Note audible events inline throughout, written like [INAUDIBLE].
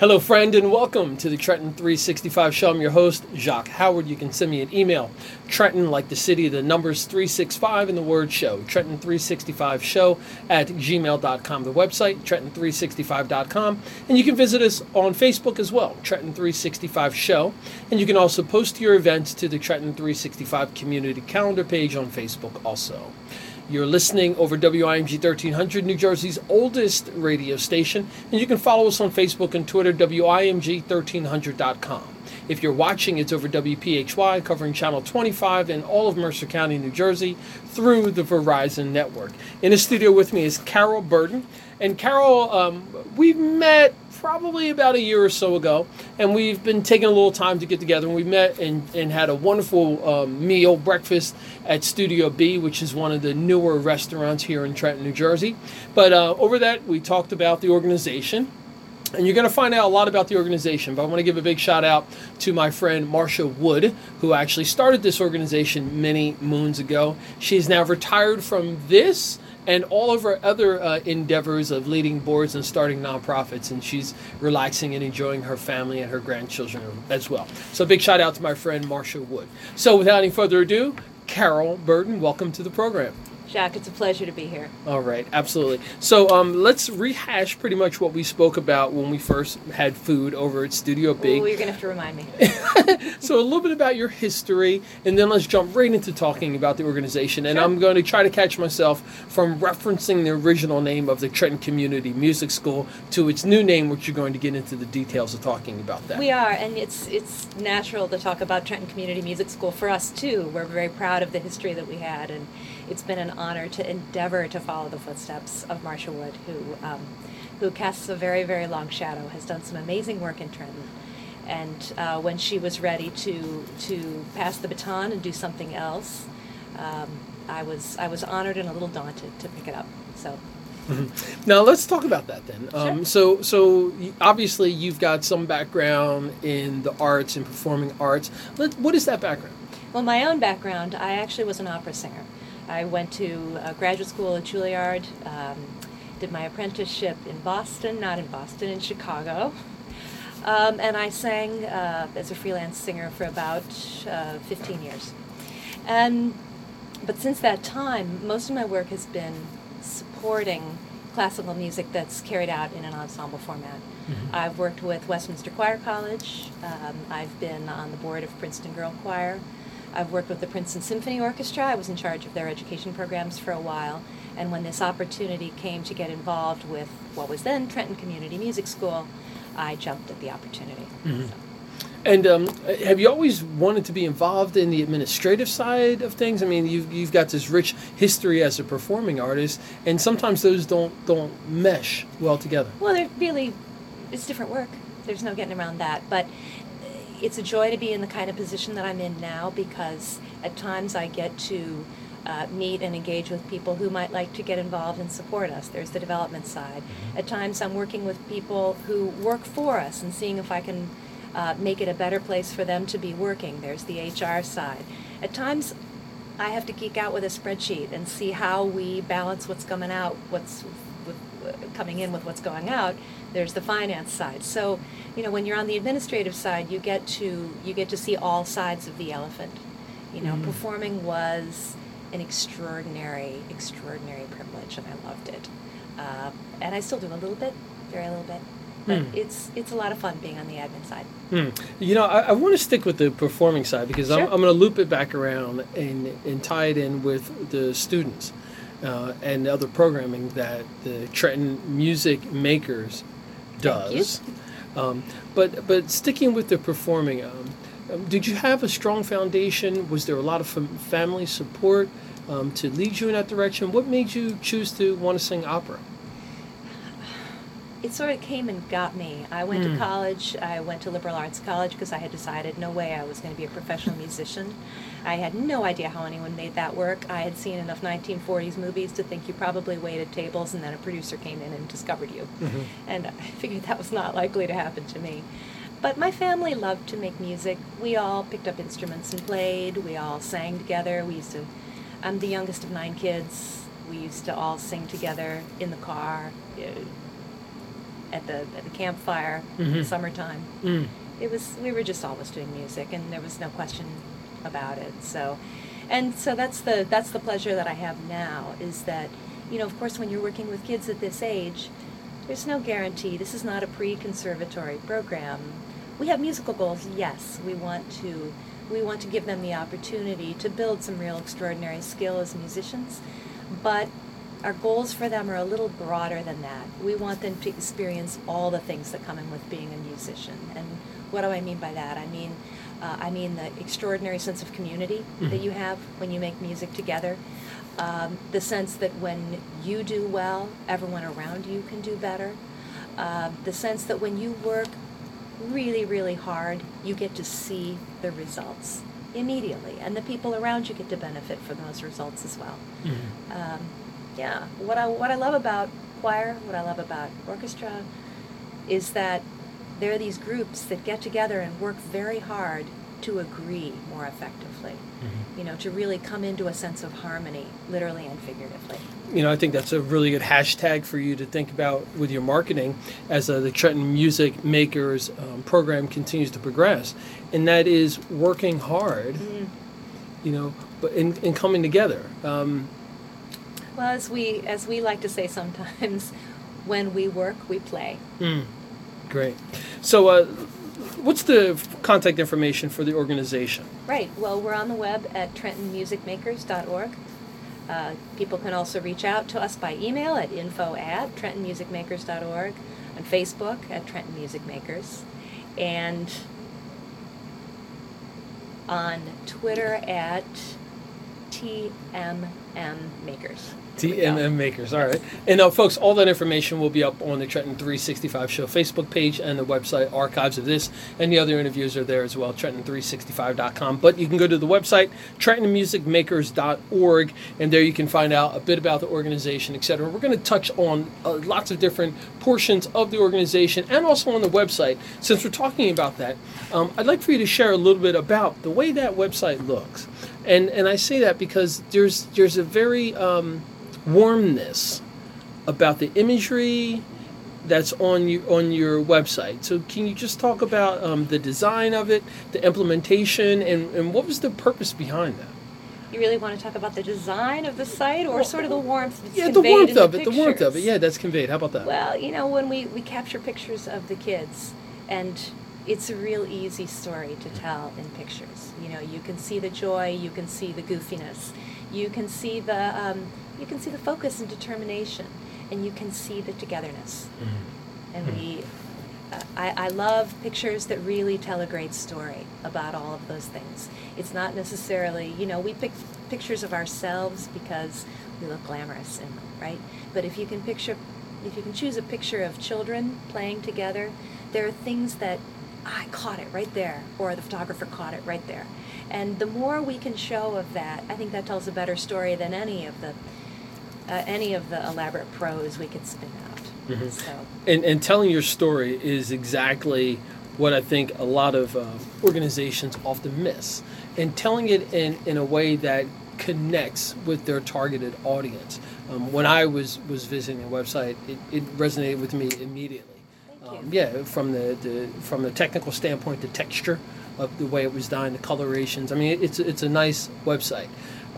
Hello, friend, and welcome to the Trenton 365 Show. I'm your host, Jacques Howard. You can send me an email, Trenton, like the city, the numbers 365 and the word show, Trenton365show at gmail.com. The website, Trenton365.com. And you can visit us on Facebook as well, Trenton 365 Show. And you can also post your events to the Trenton 365 community calendar page on Facebook also. You're listening over WIMG 1300, New Jersey's oldest radio station, and you can follow us on Facebook and Twitter, WIMG1300.com. If you're watching, it's over WPHY, covering Channel 25 in all of Mercer County, New Jersey, through the Verizon network. In the studio with me is Carol Burden. And Carol, um, we met probably about a year or so ago, and we've been taking a little time to get together. And we met and, and had a wonderful um, meal, breakfast at Studio B, which is one of the newer restaurants here in Trenton, New Jersey. But uh, over that, we talked about the organization. And you're going to find out a lot about the organization, but I want to give a big shout out to my friend Marsha Wood, who actually started this organization many moons ago. She's now retired from this and all of her other uh, endeavors of leading boards and starting nonprofits. And she's relaxing and enjoying her family and her grandchildren as well. So, big shout out to my friend Marsha Wood. So, without any further ado, Carol Burden, welcome to the program. Jack, it's a pleasure to be here. All right, absolutely. So um, let's rehash pretty much what we spoke about when we first had food over at Studio B. Oh, you're going to have to remind me. [LAUGHS] so a little bit about your history, and then let's jump right into talking about the organization. And sure. I'm going to try to catch myself from referencing the original name of the Trenton Community Music School to its new name, which you're going to get into the details of talking about that. We are, and it's it's natural to talk about Trenton Community Music School for us too. We're very proud of the history that we had and it's been an honor to endeavor to follow the footsteps of Marsha Wood, who um, who casts a very very long shadow, has done some amazing work in Trenton, and uh, when she was ready to to pass the baton and do something else, um, I was I was honored and a little daunted to pick it up. So. Mm-hmm. Now let's talk about that then. Sure. Um, so, so obviously you've got some background in the arts and performing arts. Let, what is that background? Well, my own background, I actually was an opera singer. I went to graduate school at Juilliard, um, did my apprenticeship in Boston, not in Boston, in Chicago. Um, and I sang uh, as a freelance singer for about uh, 15 years. And, but since that time, most of my work has been supporting classical music that's carried out in an ensemble format. Mm-hmm. I've worked with Westminster Choir College. Um, I've been on the board of Princeton Girl Choir. I've worked with the Princeton Symphony Orchestra. I was in charge of their education programs for a while. And when this opportunity came to get involved with what was then Trenton Community Music School, I jumped at the opportunity. Mm-hmm. So. And um, have you always wanted to be involved in the administrative side of things? I mean, you've, you've got this rich history as a performing artist, and sometimes those don't don't mesh well together. Well, they're really, it's different work. There's no getting around that. But it's a joy to be in the kind of position that I'm in now because at times I get to uh, meet and engage with people who might like to get involved and support us. There's the development side. Mm-hmm. At times I'm working with people who work for us and seeing if I can uh, make it a better place for them to be working. There's the HR side. At times I have to geek out with a spreadsheet and see how we balance what's coming out, what's coming in with what's going out. There's the finance side. So you know, when you're on the administrative side, you get to you get to see all sides of the elephant. You know, mm-hmm. performing was an extraordinary, extraordinary privilege, and I loved it. Uh, and I still do a little bit, very little bit. But mm. it's it's a lot of fun being on the admin side. Mm. You know, I, I want to stick with the performing side because sure. I'm, I'm going to loop it back around and and tie it in with the students uh, and other programming that the Trenton Music Makers does. Um, but but sticking with the performing, um, um, did you have a strong foundation? Was there a lot of fam- family support um, to lead you in that direction? What made you choose to want to sing opera? it sort of came and got me. I went mm. to hmm. college. I went to liberal arts college because I had decided no way I was going to be a professional musician. I had no idea how anyone made that work. I had seen enough 1940s movies to think you probably waited tables and then a producer came in and discovered you. Mm-hmm. And I [LAUGHS] figured that was not likely to happen to me. But my family loved to make music. We all picked up instruments and played. We all sang together. We used to. I'm the youngest of nine kids. We used to all sing together in the car at the at the campfire, Mhm. summertime. Mm. It was we were just always doing music, and there was no question about it. So, and so that's the that's the pleasure that I have now is that you know of course when you're working with kids at this age, there's no guarantee. This is not a pre-conservatory program. We have musical goals, yes. We want to we want to give them the opportunity to build some real extraordinary skill as musicians, but our goals for them are a little broader than that. We want them to experience all the things that come in with being a musician. And what do I mean by that? I mean, uh, I mean the extraordinary sense of community that Mhm. you have when you make music together. Um, the sense that when you do well, everyone around you can do better. Uh, the sense that when you work really, really hard, you get to see the results immediately, and the people around you get to benefit from those results as well. Mhm. Um, yeah, what I what I love about choir, what I love about orchestra, is that there are these groups that get together and work very hard to agree more effectively. Mhm. You know, to really come into a sense of harmony, literally and figuratively. you know, I think that's a really good hashtag for you to think about with your marketing as uh, the Trenton Music Makers um, program continues to progress, and that is working hard. You know, but in, in coming together. Um, Well, as we as we like to say sometimes, [LAUGHS] when we work, we play. mm, great. So, uh, what's the contact information for the organization? Right. Well, we're on the web at trentonmusicmakers.org. Uh, people can also reach out to us by email at info at trentonmusicmakers.org, on Facebook at Trenton Music Makers, and on Twitter at TMM Makers. TMM Makers. All right. And uh, folks, all that information will be up on the Trenton 365 Show Facebook page and the website. Archives of this and the other interviews are there as well, Trenton365.com. But you can go to the website, TrentonMusicMakers.org, and there you can find out a bit about the organization, etc. We're going to touch on uh, lots of different portions of the organization and also on the website. Since we're talking about that, um, I'd like for you to share a little bit about the way that website looks. And, and I say that because there's there's a very um, warmness about the imagery that's on you on your website. So can you just talk about um, the design of it, the implementation, and, and what was the purpose behind that? You really want to talk about the design of the site or sort of the warmth that's Yeah, the warmth in the of it, the warmth of it. Yeah, that's conveyed. How about that? Well, you know, when we, we capture pictures of the kids, and it's a real easy story to tell in pictures. You know, you can see the joy, you can see the goofiness, you can see the um, you can see the focus and determination, and you can see the togetherness. And we, uh, I, I love pictures that really tell a great story about all of those things. It's not necessarily, you know, we pick pictures of ourselves because we look glamorous in them, right? But if you can picture, if you can choose a picture of children playing together, there are things that I caught it right there, or the photographer caught it right there. And the more we can show of that, I think that tells a better story than any of the uh, any of the elaborate prose we could spin out. Mhm. So. and, and telling your story is exactly what I think a lot of uh, organizations often miss. And telling it in, in a way that connects with their targeted audience. Um, when I was, was visiting the website, it, it resonated with me immediately. Thank you. Um, yeah, from the, the from the technical standpoint, the texture of the way it was done, the colorations. I mean, it's it's a nice website.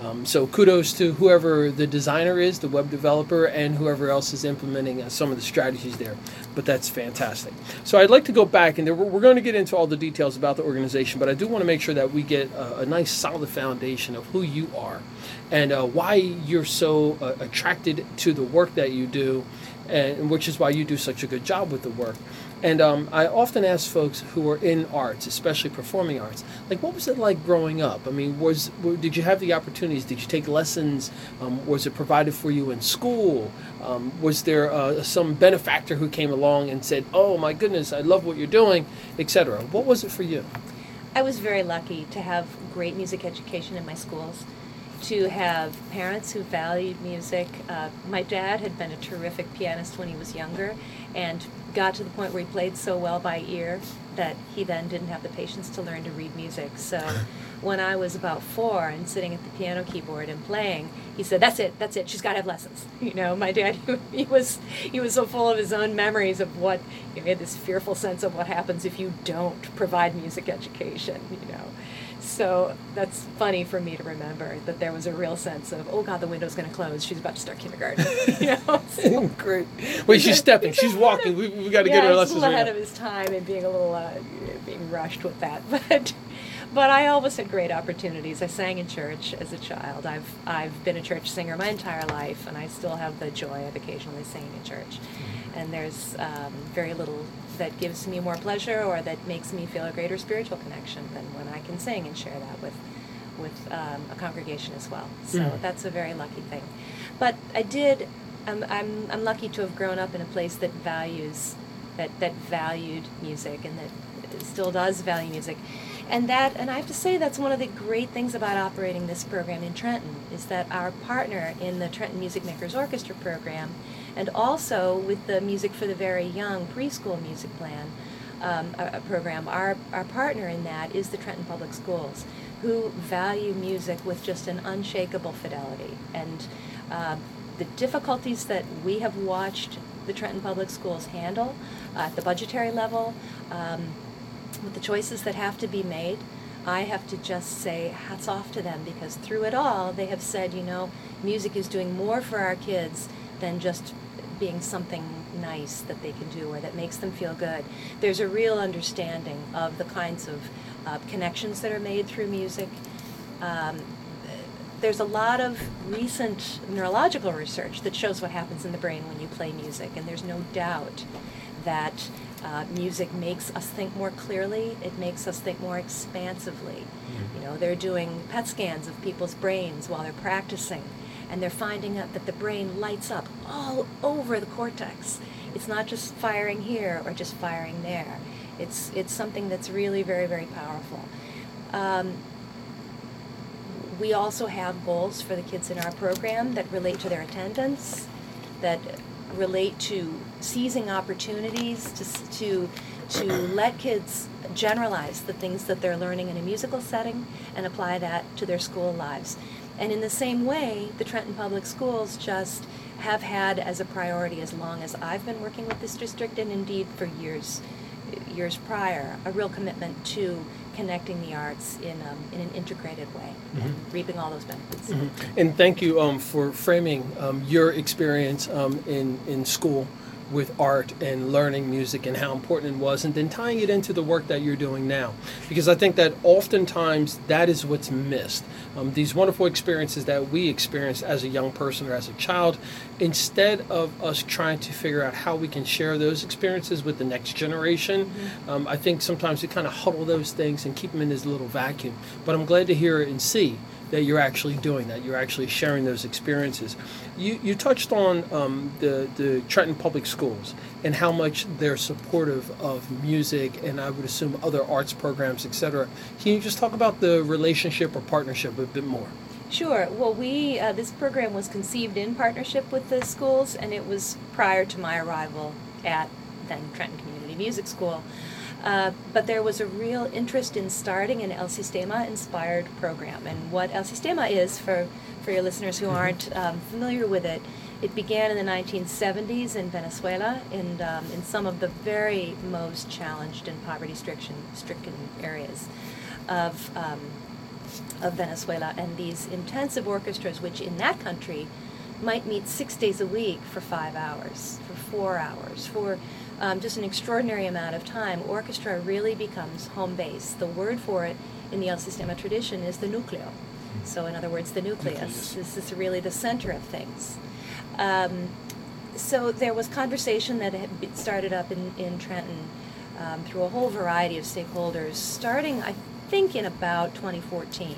Um, so kudos to whoever the designer is, the web developer, and whoever else is implementing uh, some of the strategies there. But that's fantastic. So I'd like to go back, and there, we're, going to get into all the details about the organization, but I do want to make sure that we get a, a nice solid foundation of who you are and uh, why you're so uh, attracted to the work that you do, and which is why you do such a good job with the work. And um, I often ask folks who are in arts, especially performing arts, like, what was it like growing up? I mean, was did you have the opportunities? Did you take lessons? Um, was it provided for you in school? Um, was there uh, some benefactor who came along and said, "Oh my goodness, I love what you're doing," etc. What was it for you? I was very lucky to have great music education in my schools, to have parents who valued music. Uh, my dad had been a terrific pianist when he was younger and got to the point where he played so well by ear that he then didn't have the patience to learn to read music. So [LAUGHS] when I was about four and sitting at the piano keyboard and playing, he said, "That's it, that's it. She's got to have lessons." [LAUGHS] You know, my dad, [LAUGHS] he was he was so full of his own memories of what he had this fearful sense of what happens if you don't provide music education. You know, so that's funny for me to remember that there was a real sense of, oh God, the window's going to close. She's about to start kindergarten. [LAUGHS] you know, so. Great. Wait, she's stepping. She's walking. We, we got to yeah, get her he's lessons a little right ahead now. of his time and being a little uh, being rushed with that, but. But I always had great opportunities. I sang in church as a child. I've I've been a church singer my entire life, and I still have the joy of occasionally singing in church. Mm-hmm. And there's um, very little that gives me more pleasure or that makes me feel a greater spiritual connection than when I can sing and share that with with um, a congregation as well. So Mhm. that's a very lucky thing. But I did. I'm, I'm I'm lucky to have grown up in a place that values that that valued music and that still does value music. And that, and I have to say, that's one of the great things about operating this program in Trenton is that our partner in the Trenton Music Makers Orchestra program, and also with the Music for the Very Young preschool music plan um, a, a program, our, our partner in that is the Trenton Public Schools, who value music with just an unshakable fidelity. And uh, the difficulties that we have watched the Trenton Public Schools handle uh, at the budgetary level, um, with the choices that have to be made, I have to just say hats off to them because through it all, they have said, you know, music is doing more for our kids than just being something nice that they can do or that makes them feel good. There's a real understanding of the kinds of uh, connections that are made through music. Um, there's a lot of recent neurological research that shows what happens in the brain when you play music, and there's no doubt that uh, music makes us think more clearly. It makes us think more expansively. You know, they're doing PET scans of people's brains while they're practicing, and they're finding out that the brain lights up all over the cortex. It's not just firing here or just firing there. It's it's something that's really very very powerful. Um, we also have goals for the kids in our program that relate to their attendance, that relate to seizing opportunities to, to, to let kids generalize the things that they're learning in a musical setting and apply that to their school lives. And in the same way, the Trenton Public Schools just have had as a priority as long as I've been working with this district and indeed for years years prior, a real commitment to connecting the arts in, um, in an integrated way and reaping all those benefits. Mhm. And thank you um, for framing um, your experience um, in, in school with art and learning music and how important it was, and then tying it into the work that you're doing now. Because I think that oftentimes that is what's missed. Um, these wonderful experiences that we experienced as a young person or as a child, instead of us trying to figure out how we can share those experiences with the next generation, um, I think sometimes we kind of huddle those things and keep them in this little vacuum. But I'm glad to hear and see that you're actually doing that. You're actually sharing those experiences. You, you touched on um, the, the Trenton Public Schools and how much they're supportive of music and I would assume other arts programs, etc. Can you just talk about the relationship or partnership a bit more? Sure. Well, we uh, this program was conceived in partnership with the schools, and it was prior to my arrival at then Trenton Community Music School. Uh, but there was a real interest in starting an El Sistema inspired program. And what El Sistema is, for, for your listeners who aren't um, familiar with it, it began in the 1970s in Venezuela, in, um, in some of the very most challenged and poverty stricken, areas of, um, of Venezuela. And these intensive orchestras, which in that country might meet six days a week for five hours, for four hours, for um, just an extraordinary amount of time, orchestra really becomes home base. The word for it in the El Sistema tradition is the nucleo. So, in other words, the nucleus. Nucleus. This is really the center of things. Um, so there was conversation that had started up in, in Trenton um, through a whole variety of stakeholders, starting, I think, in about 2014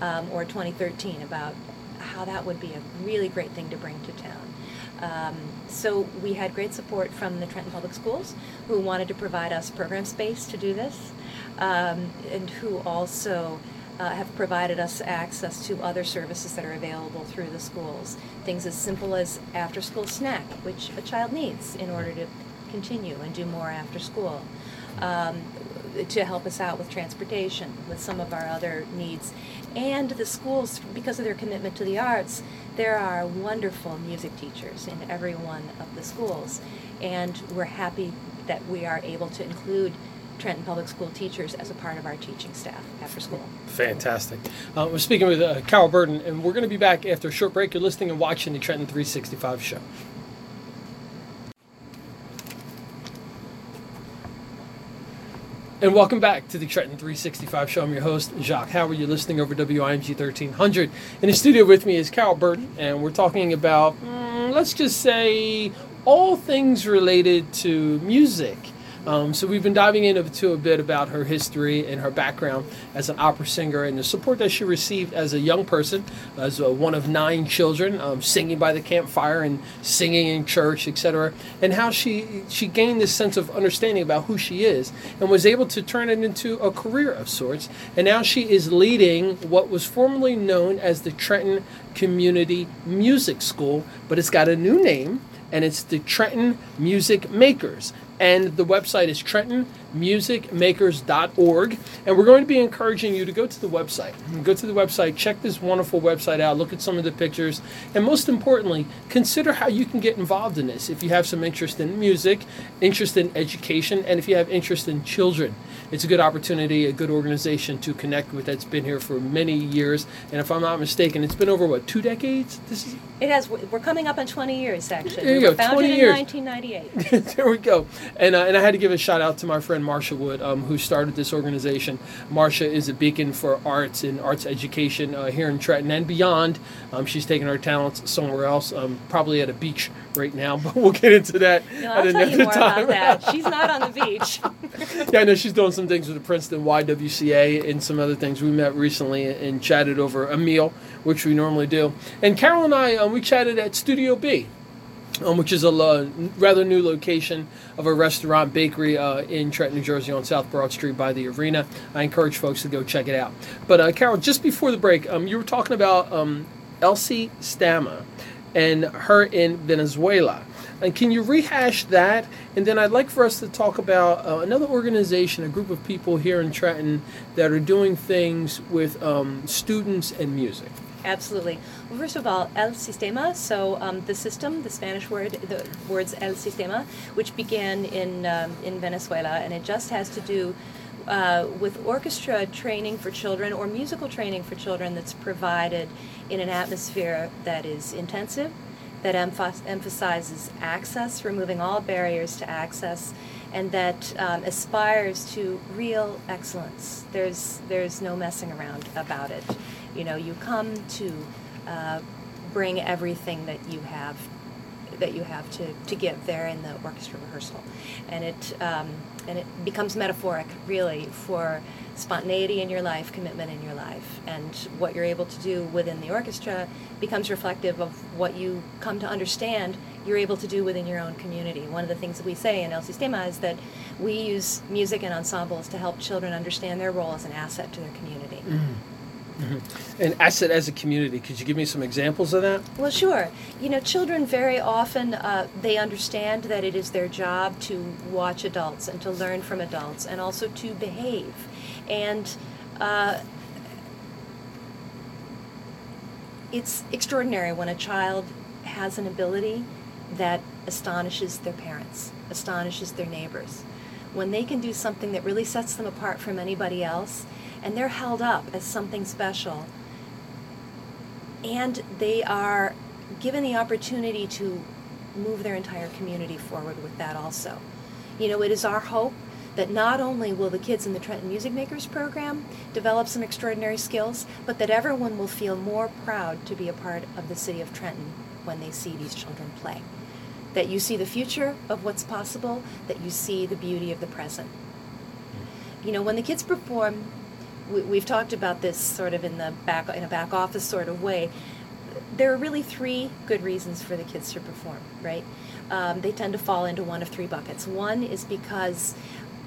um, or 2013, about how that would be a really great thing to bring to town. Um, so we had great support from the Trenton Public Schools, who wanted to provide us program space to do this, um, and who also uh, have provided us access to other services that are available through the schools. Things as simple as after-school snack, which a child needs in order to continue and do more after school. Um, to help us out with transportation, with some of our other needs. And the schools, because of their commitment to the arts, there are wonderful music teachers in every one of the schools. And we're happy that we are able to include Trenton Public School teachers as a part of our teaching staff after school. Fantastic. Uh, we're speaking with uh, Carol Burden, and we're going to be back after a short break. You're listening and watching the Trenton 365 show. And welcome back to the Trenton 365 show. I'm your host, Jacques Howard. You're listening over WIMG 1300. In the studio with me is Carol Burden, and we're talking about, mm, let's just say, all things related to music um, so we've been diving into a bit about her history and her background as an opera singer and the support that she received as a young person, as a, one of nine children, um, singing by the campfire and singing in church, etc., and how she she gained this sense of understanding about who she is and was able to turn it into a career of sorts. And now she is leading what was formerly known as the Trenton Community Music School, but it's got a new name and it's the Trenton Music Makers and the website is trentonmusicmakers.org and we're going to be encouraging you to go to the website go to the website check this wonderful website out look at some of the pictures and most importantly consider how you can get involved in this if you have some interest in music interest in education and if you have interest in children it's a good opportunity, a good organization to connect with that's been here for many years. And if I'm not mistaken, it's been over what two decades. This is. It has. We're coming up on 20 years actually. There you we go. founded 20 in years. 1998. [LAUGHS] there we go. And uh, and I had to give a shout out to my friend Marsha Wood, um, who started this organization. Marsha is a beacon for arts and arts education uh, here in Trenton and beyond. Um, she's taking her talents somewhere else, um, probably at a beach right now, [LAUGHS] but we'll get into that No, at I'll tell another time. about that. [LAUGHS] She's not on the beach. yeah, I know she's doing some things with the Princeton YWCA and some other things. We met recently and chatted over a meal, which we normally do. And Carol and I, um, we chatted at Studio B. Um, which is a rather new location of a restaurant bakery uh, in Trenton, New Jersey, on South Broad Street by the arena. I encourage folks to go check it out. But uh, Carol, just before the break, um, you were talking about um, El Sistema and her in Venezuela. And can you rehash that? And then I'd like for us to talk about uh, another organization, a group of people here in Trenton that are doing things with um, students and music. Absolutely. Well, first of all, el sistema. So um, the system, the Spanish word, the words el sistema, which began in um, in Venezuela, and it just has to do uh, with orchestra training for children or musical training for children that's provided in an atmosphere that is intensive, that emph- emphasizes access, removing all barriers to access, and that um, aspires to real excellence. There's there's no messing around about it. You know, you come to uh, bring everything that you have that you have to, to give there in the orchestra rehearsal, and it um, and it becomes metaphoric really for spontaneity in your life, commitment in your life, and what you're able to do within the orchestra becomes reflective of what you come to understand you're able to do within your own community. One of the things that we say in El Sistema is that we use music and ensembles to help children understand their role as an asset to their community. And asset as a community, could you give me some examples of that? Well, sure. You know, children very often uh, they understand that it is their job to watch adults and to learn from adults, and also to behave. And uh, it's extraordinary when a child has an ability that astonishes their parents, astonishes their neighbors. When they can do something that really sets them apart from anybody else, and they're held up as something special, and they are given the opportunity to move their entire community forward with that also. You know, it is our hope that not only will the kids in the Trenton Music Makers program develop some extraordinary skills, but that everyone will feel more proud to be a part of the city of Trenton when they see these children play. That you see the future of what's possible, that you see the beauty of the present. Mm. You know, when the kids perform, we, we've talked about this sort of in the back in a back office sort of way. There are really three good reasons for the kids to perform, right? Um, they tend to fall into one of three buckets. One is because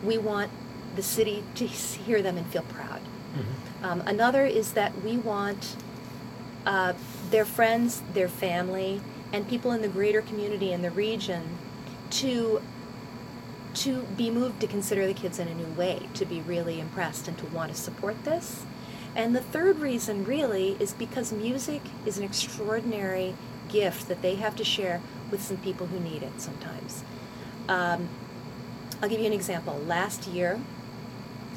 we want the city to [LAUGHS] hear them and feel proud. Um, another is that we want uh, their friends, their family, and people in the greater community in the region to to be moved to consider the kids in a new way, to be really impressed and to want to support this. And the third reason, really, is because music is an extraordinary gift that they have to share with some people who need it sometimes. Um, I'll give you an example. Last year,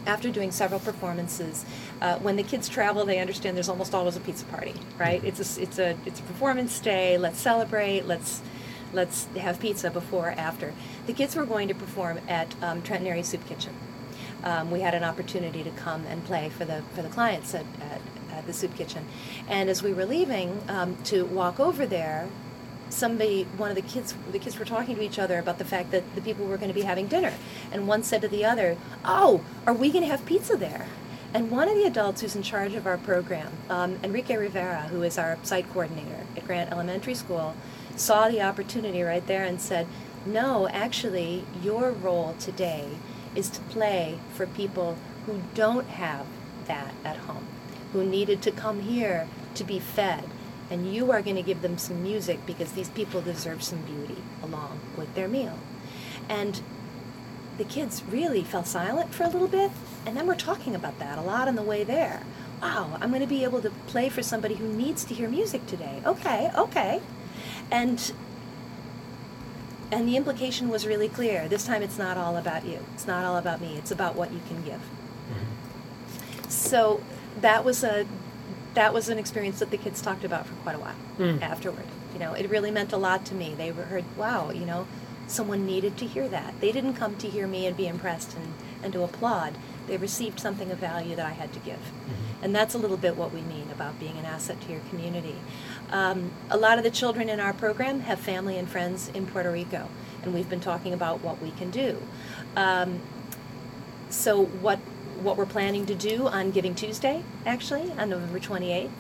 after doing several performances, uh, when the kids travel, they understand there's almost always a pizza party, right? It's a, it's a, it's a performance day. Let's celebrate. Let's, let's have pizza before or after. The kids were going to perform at um, Trenton Area Soup Kitchen. Um, we had an opportunity to come and play for the for the clients at, at, at the soup kitchen, and as we were leaving um, to walk over there, somebody, one of the kids, the kids were talking to each other about the fact that the people were going to be having dinner. And one said to the other, Oh, are we going to have pizza there? And one of the adults who's in charge of our program, um, Enrique Rivera, who is our site coordinator at Grant Elementary School, saw the opportunity right there and said, No, actually, your role today is to play for people who don't have that at home, who needed to come here to be fed and you are going to give them some music because these people deserve some beauty along with their meal. And the kids really fell silent for a little bit, and then we're talking about that a lot on the way there. Wow, I'm going to be able to play for somebody who needs to hear music today. Okay, okay. And and the implication was really clear. This time it's not all about you. It's not all about me. It's about what you can give. Mm-hmm. So that was a that was an experience that the kids talked about for quite a while mm. afterward. You know, it really meant a lot to me. They were heard, wow, you know, someone needed to hear that. They didn't come to hear me and be impressed and, and to applaud. They received something of value that I had to give. Mm-hmm. And that's a little bit what we mean about being an asset to your community. Um, a lot of the children in our program have family and friends in Puerto Rico, and we've been talking about what we can do. Um, so, what what we're planning to do on Giving Tuesday, actually, on November 28th.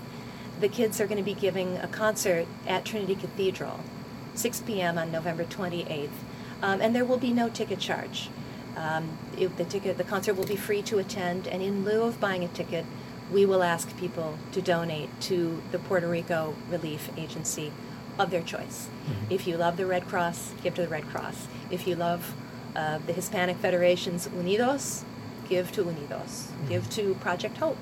The kids are going to be giving a concert at Trinity Cathedral, 6 p.m. on November 28th, um, and there will be no ticket charge. Um, it, the ticket, the concert will be free to attend, and in lieu of buying a ticket, we will ask people to donate to the Puerto Rico Relief Agency of their choice. Mm-hmm. If you love the Red Cross, give to the Red Cross. If you love uh, the Hispanic Federation's Unidos, give to Unidos, give to Project Hope.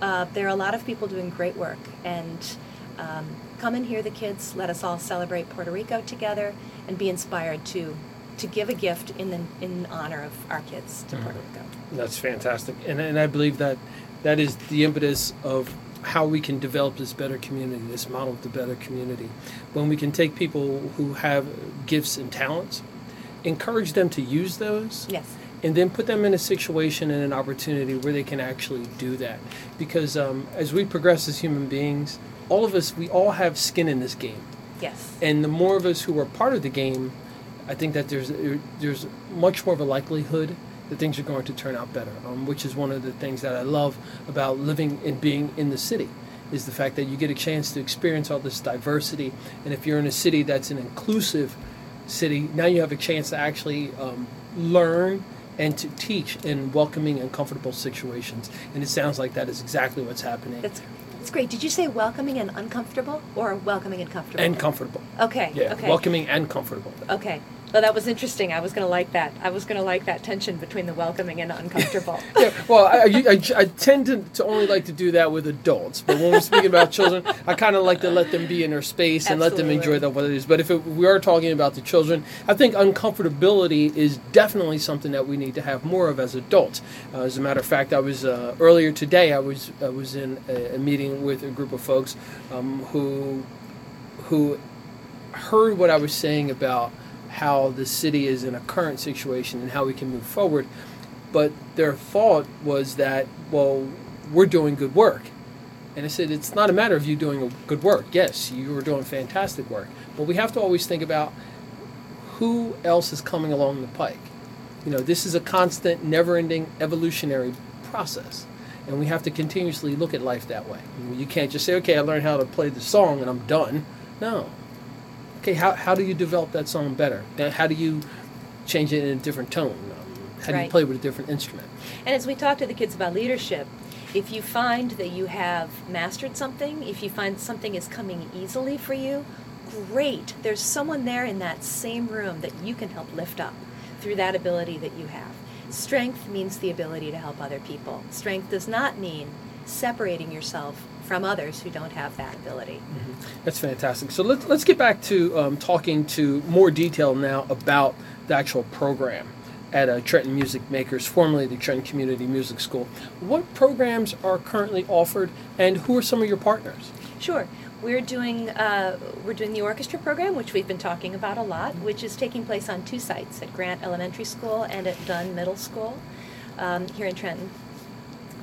Uh, there are a lot of people doing great work, and um, come and hear the kids. Let us all celebrate Puerto Rico together and be inspired to to give a gift in the in honor of our kids to mm-hmm. Puerto Rico. That's fantastic, and and I believe that that is the impetus of how we can develop this better community, this model of the better community. When we can take people who have gifts and talents, encourage them to use those. Yes and then put them in a situation and an opportunity where they can actually do that. Because um, as we progress as human beings, all of us, we all have skin in this game. Yes. And the more of us who are part of the game, I think that there's there's much more of a likelihood that things are going to turn out better. Um, which is one of the things that I love about living and being in the city, is the fact that you get a chance to experience all this diversity. And if you're in a city that's an inclusive city, now you have a chance to actually um, learn and to teach in welcoming and comfortable situations. And it sounds like that is exactly what's happening. That's, that's great. Did you say welcoming and uncomfortable or welcoming and comfortable? And comfortable. Okay. Yeah, okay. welcoming and comfortable. Okay. Well, that was interesting. I was going to like that. I was going to like that tension between the welcoming and uncomfortable. [LAUGHS] yeah, well, I, I, I, tend to, to only like to do that with adults, but when we're speaking about children, I kind of like to let them be in their space and Absolutely. let them enjoy that what it is. But if it, we are talking about the children, I think uncomfortability is definitely something that we need to have more of as adults. Uh, as a matter of fact, I was uh, earlier today. I was I was in a, a meeting with a group of folks um, who who heard what I was saying about how the city is in a current situation and how we can move forward. But their thought was that, well, we're doing good work. And I said, it's not a matter of you doing good work. Yes, you are doing fantastic work. But we have to always think about who else is coming along the pike. You know, this is a constant, never ending evolutionary process. And we have to continuously look at life that way. You can't just say, okay, I learned how to play the song and I'm done. No, okay, how, how do you develop that song better? How do you change it in a different tone? Um, how do right. you play with a different instrument? And as we talk to the kids about leadership, if you find that you have mastered something, if you find something is coming easily for you, great. There's someone there in that same room that you can help lift up through that ability that you have. Strength means the ability to help other people. Strength does not mean separating yourself from others who don't have that ability. That's fantastic. So let's let's get back to um, talking to more detail now about the actual program at uh, Trenton Music Makers, formerly the Trenton Community Music School. What programs are currently offered, and who are some of your partners? Sure. We're doing uh, we're doing the orchestra program, which we've been talking about a lot, which is taking place on two sites at Grant Elementary School and at Dunn Middle School um, here in Trenton.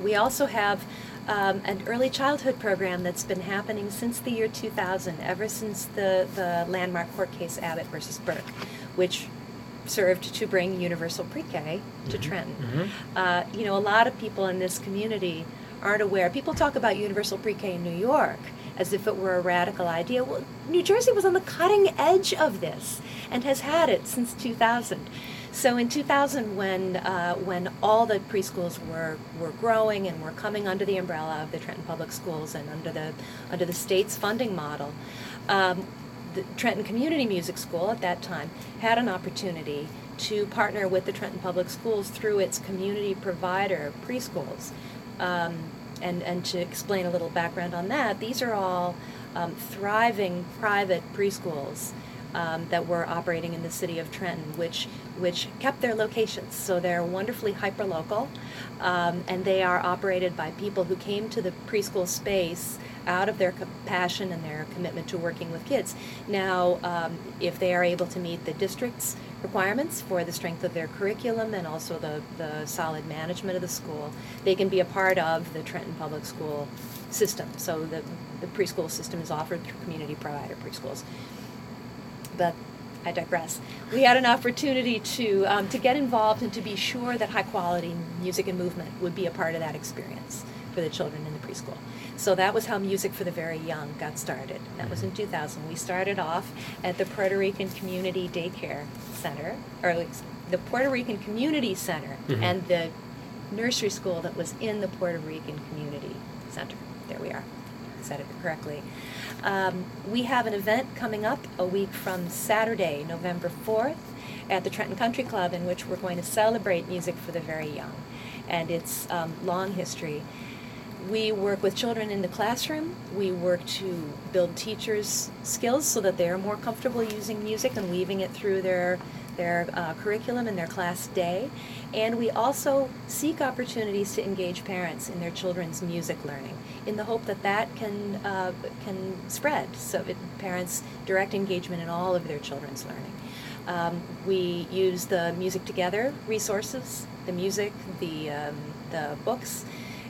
We also have um, an early childhood program that's been happening since the year 2000, ever since the, the landmark court case Abbott versus Burke, which served to bring universal pre-K to Trenton. Uh, you know, a lot of people in this community aren't aware. People talk about universal pre-K in New York as if it were a radical idea. Well, New Jersey was on the cutting edge of this and has had it since 2000. So in 2000, when uh, when all the preschools were were growing and were coming under the umbrella of the Trenton Public Schools and under the under the state's funding model, um, the Trenton Community Music School at that time had an opportunity to partner with the Trenton Public Schools through its community provider preschools. Um, and, and to explain a little background on that, these are all um, thriving private preschools um, that were operating in the city of Trenton, which which kept their locations. So they're wonderfully hyperlocal, um, and they are operated by people who came to the preschool space out of their passion and their commitment to working with kids. Now, um, if they are able to meet the district's requirements for the strength of their curriculum and also the, the solid management of the school, they can be a part of the Trenton Public School system. So the, the preschool system is offered through community provider preschools but I digress. We had an opportunity to um, to get involved and to be sure that high quality music and movement would be a part of that experience for the children in the preschool. So that was how Music for the Very Young got started. That was in 2000. We started off at the Puerto Rican Community Daycare Center, or the Puerto Rican Community Center, mm-hmm. and the nursery school that was in the Puerto Rican Community Center. There we are. Said it correctly. Um, we have an event coming up a week from Saturday, November 4th, at the Trenton Country Club, in which we're going to celebrate music for the very young and its um, long history. We work with children in the classroom. We work to build teachers' skills so that they're more comfortable using music and weaving it through their their uh, curriculum and their class day. And we also seek opportunities to engage parents in their children's music learning in the hope that that can, uh, can spread. So it, parents direct engagement in all of their children's learning. Um, we use the Music Together resources, the music, the, um, the books,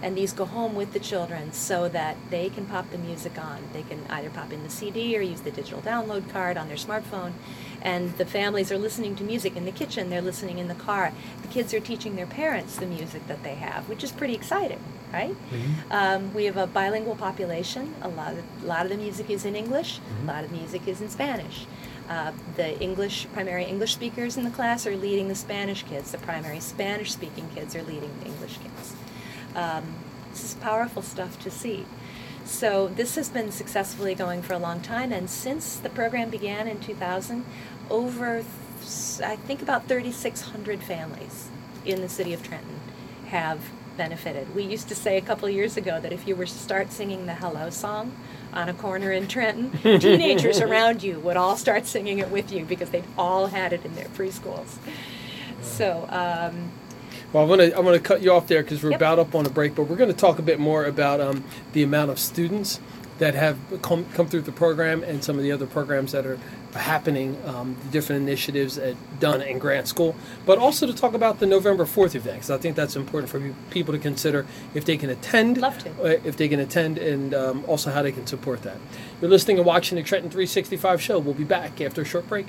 and these go home with the children so that they can pop the music on. They can either pop in the CD or use the digital download card on their smartphone. And the families are listening to music in the kitchen, they're listening in the car. The kids are teaching their parents the music that they have, which is pretty exciting, right? Mm-hmm. Um, we have a bilingual population. A lot of, a lot of the music is in English, mm-hmm. a lot of music is in Spanish. Uh, the English primary English speakers in the class are leading the Spanish kids. The primary Spanish speaking kids are leading the English kids. Um, this is powerful stuff to see. So this has been successfully going for a long time, and since the program began in 2000, over I think about 3,600 families in the city of Trenton have benefited. We used to say a couple years ago that if you were to start singing the Hello song on a corner in Trenton, [LAUGHS] teenagers around you would all start singing it with you because they'd all had it in their preschools. So. Um, well, I'm gonna I'm gonna cut you off there because we're yep. about up on a break, but we're gonna talk a bit more about um, the amount of students that have come, come through the program and some of the other programs that are happening, um, the different initiatives at Dunn and Grant School, but also to talk about the November 4th event, because I think that's important for people to consider if they can attend. Love to. Uh, if they can attend, and um, also how they can support that. You're listening and watching the Trenton 365 show. We'll be back after a short break.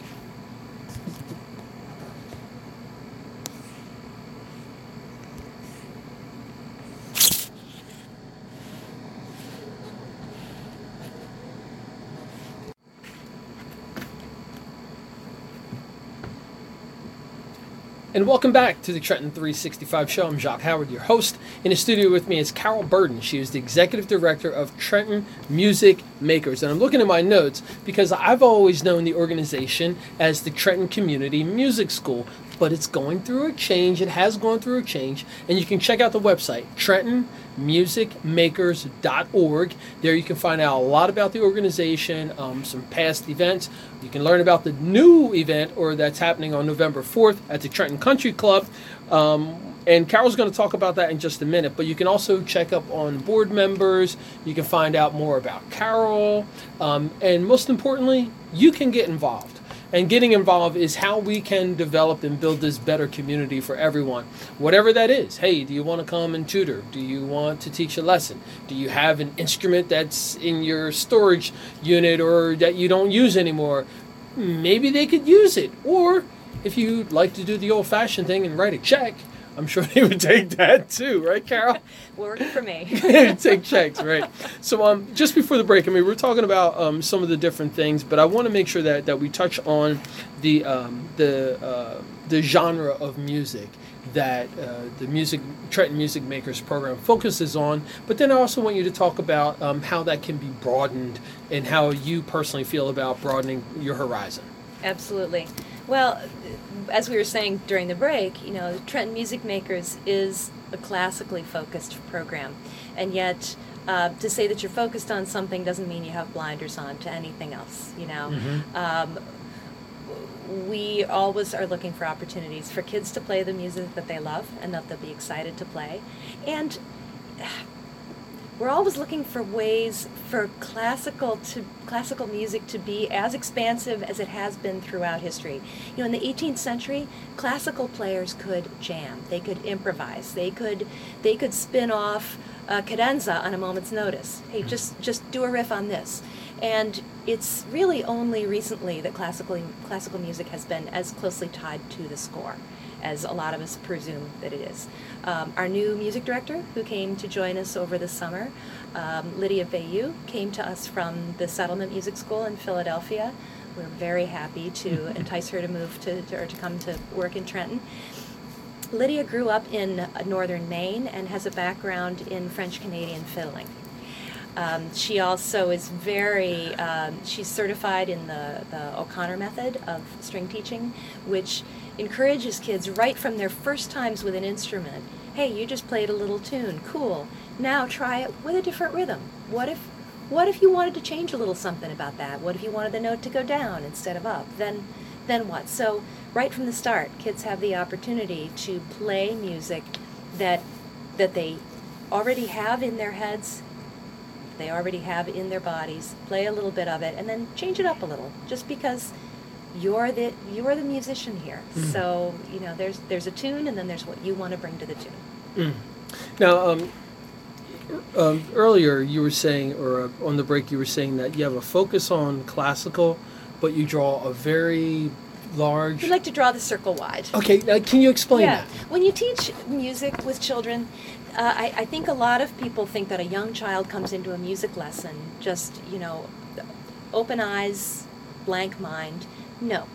And welcome back to the Trenton 365 show. I'm Jacques Howard, your host. In the studio with me is Carol Burden. She is the executive director of Trenton Music Makers. And I'm looking at my notes because I've always known the organization as the Trenton Community Music School. but it's going through a change. It has gone through a change, and you can check out the website TrentonMusicMakers.org. There you can find out a lot about the organization, um, some past events. You can learn about the new event or that's happening on November 4th at the Trenton Country Club. Um, and Carol's going to talk about that in just a minute. But you can also check up on board members. You can find out more about Carol. Um, and most importantly, you can get involved. And getting involved is how we can develop and build this better community for everyone, whatever that is. Hey, do you want to come and tutor? Do you want to teach a lesson? Do you have an instrument that's in your storage unit or that you don't use anymore? Maybe they could use it. Or if you'd like to do the old fashioned thing and write a check, I'm sure they would take that too, right, Carol? [LAUGHS] Working for me. [LAUGHS] take checks, right? So, um, just before the break, I mean, we're talking about um, some of the different things, but I want to make sure that, that we touch on the um, the uh, the genre of music that uh, the music Trenton Music Makers program focuses on. But then I also want you to talk about um, how that can be broadened and how you personally feel about broadening your horizon. Absolutely. Well, as we were saying during the break, you know, Trenton Music Makers is a classically focused program, and yet uh, to say that you're focused on something doesn't mean you have blinders on to anything else. You know, Mm-hmm. um, we always are looking for opportunities for kids to play the music that they love and that they'll be excited to play, and we're always looking for ways for classical to classical music to be as expansive as it has been throughout history. You know, in the 18th century, classical players could jam, they could improvise, they could they could spin off a cadenza on a moment's notice. Hey, mm-hmm. just just do a riff on this. And it's really only recently that classical classical music has been as closely tied to the score as a lot of us presume that it is. Um, our new music director, who came to join us over the summer, um, Lydia Bayou, came to us from the Settlement Music School in Philadelphia. We're very happy to [LAUGHS] entice her to move to, to or to come to work in Trenton. Lydia grew up in uh, northern Maine and has a background in French Canadian fiddling. Um, she also is very, um, she's certified in the, the O'Connor method of string teaching, which encourages kids right from their first times with an instrument. Hey, you just played a little tune, cool. Now try it with a different rhythm. What if, what if you wanted to change a little something about that? What if you wanted the note to go down instead of up? Then, then what? So right from the start, kids have the opportunity to play music that, that they already have in their heads they already have in their bodies, play a little bit of it, and then change it up a little, just because you're the you're the musician here. Mm. So you know, there's there's a tune, and then there's what you want to bring to the tune. Mm. Now, um, um, earlier you were saying, or uh, on the break, you were saying that you have a focus on classical, but you draw a very large. We like to draw the circle wide. Okay, now can you explain yeah, that? when you teach music with children, uh, I, I think a lot of people think that a young child comes into a music lesson just you know, open eyes, blank mind. No,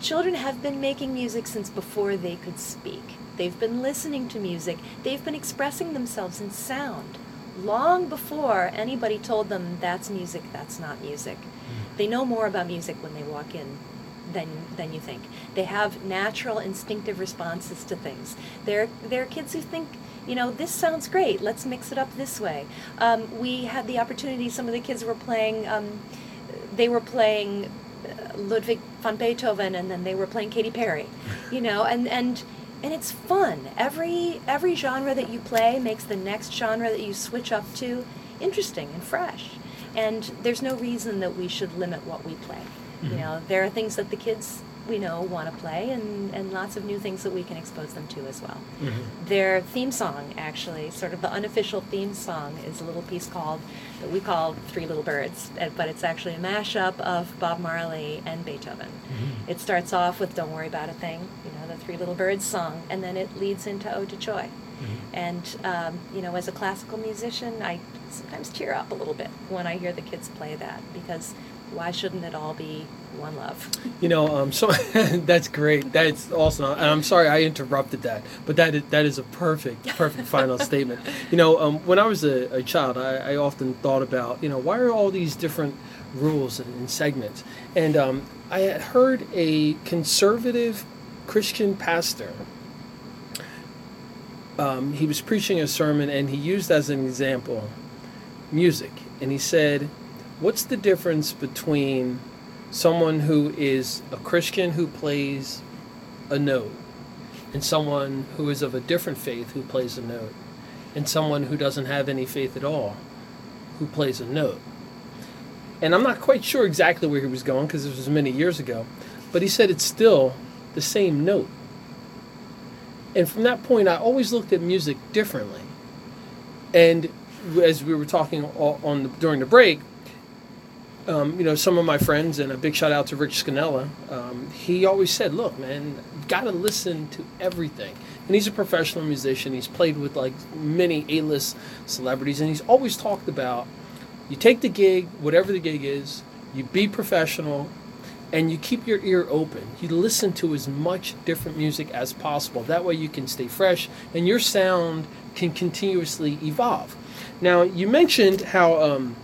children have been making music since before they could speak. They've been listening to music. They've been expressing themselves in sound long before anybody told them that's music, that's not music. They know more about music when they walk in than than you think. They have natural instinctive responses to things. They're they're kids who think, you know, this sounds great. Let's mix it up this way. Um, we had the opportunity. Some of the kids were playing. Um, they were playing Ludwig van Beethoven, and then they were playing Katy Perry. You know, and and and it's fun. Every every genre that you play makes the next genre that you switch up to interesting and fresh. And there's no reason that we should limit what we play. You Mhm. know, there are things that the kids we know want to play, and, and lots of new things that we can expose them to as well. Mhm. Their theme song, actually, sort of the unofficial theme song, is a little piece called that we call Three Little Birds, uh, but it's actually a mashup of Bob Marley and Beethoven. Mhm. It starts off with "Don't Worry About a Thing," you know, the Three Little Birds song, and then it leads into "Ode to Joy." Mhm. And um, you know, as a classical musician, I sometimes tear up a little bit when I hear the kids play that because why shouldn't it all be one love? You know, um, so [LAUGHS] that's great. That's awesome. And I'm sorry I interrupted that, but that is, that is a perfect, perfect final [LAUGHS] statement. You know, um, when I was a, a child, I, I often thought about, you know, why are all these different rules and, and segments? And um, I had heard a conservative Christian pastor. Um, he was preaching a sermon and he used as an example music. And he said, What's the difference between someone who is a Christian who plays a note and someone who is of a different faith who plays a note and someone who doesn't have any faith at all who plays a note? And I'm not quite sure exactly where he was going because this was many years ago, but he said it's still the same note. And from that point, I always looked at music differently. And as we were talking on the, during the break, um, you know, some of my friends, and a big shout out to Rich Scannella, um, he always said, look, man, got to listen to everything. And he's a professional musician. He's played with like many A-list celebrities, and he's always talked about you take the gig, whatever the gig is, you be professional, and you keep your ear open. You listen to as much different music as possible. That way you can stay fresh and your sound can continuously evolve. Now, you mentioned how um,